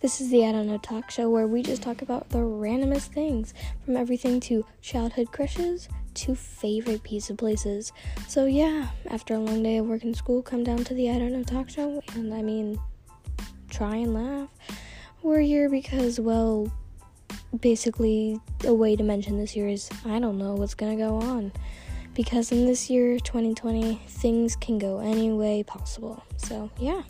This is the I Don't Know Talk Show where we just talk about the randomest things from everything to childhood crushes to favorite pizza places. So, yeah, after a long day of work and school, come down to the I Don't Know Talk Show and I mean, try and laugh. We're here because, well, basically, a way to mention this year is I don't know what's gonna go on because in this year 2020 things can go any way possible so yeah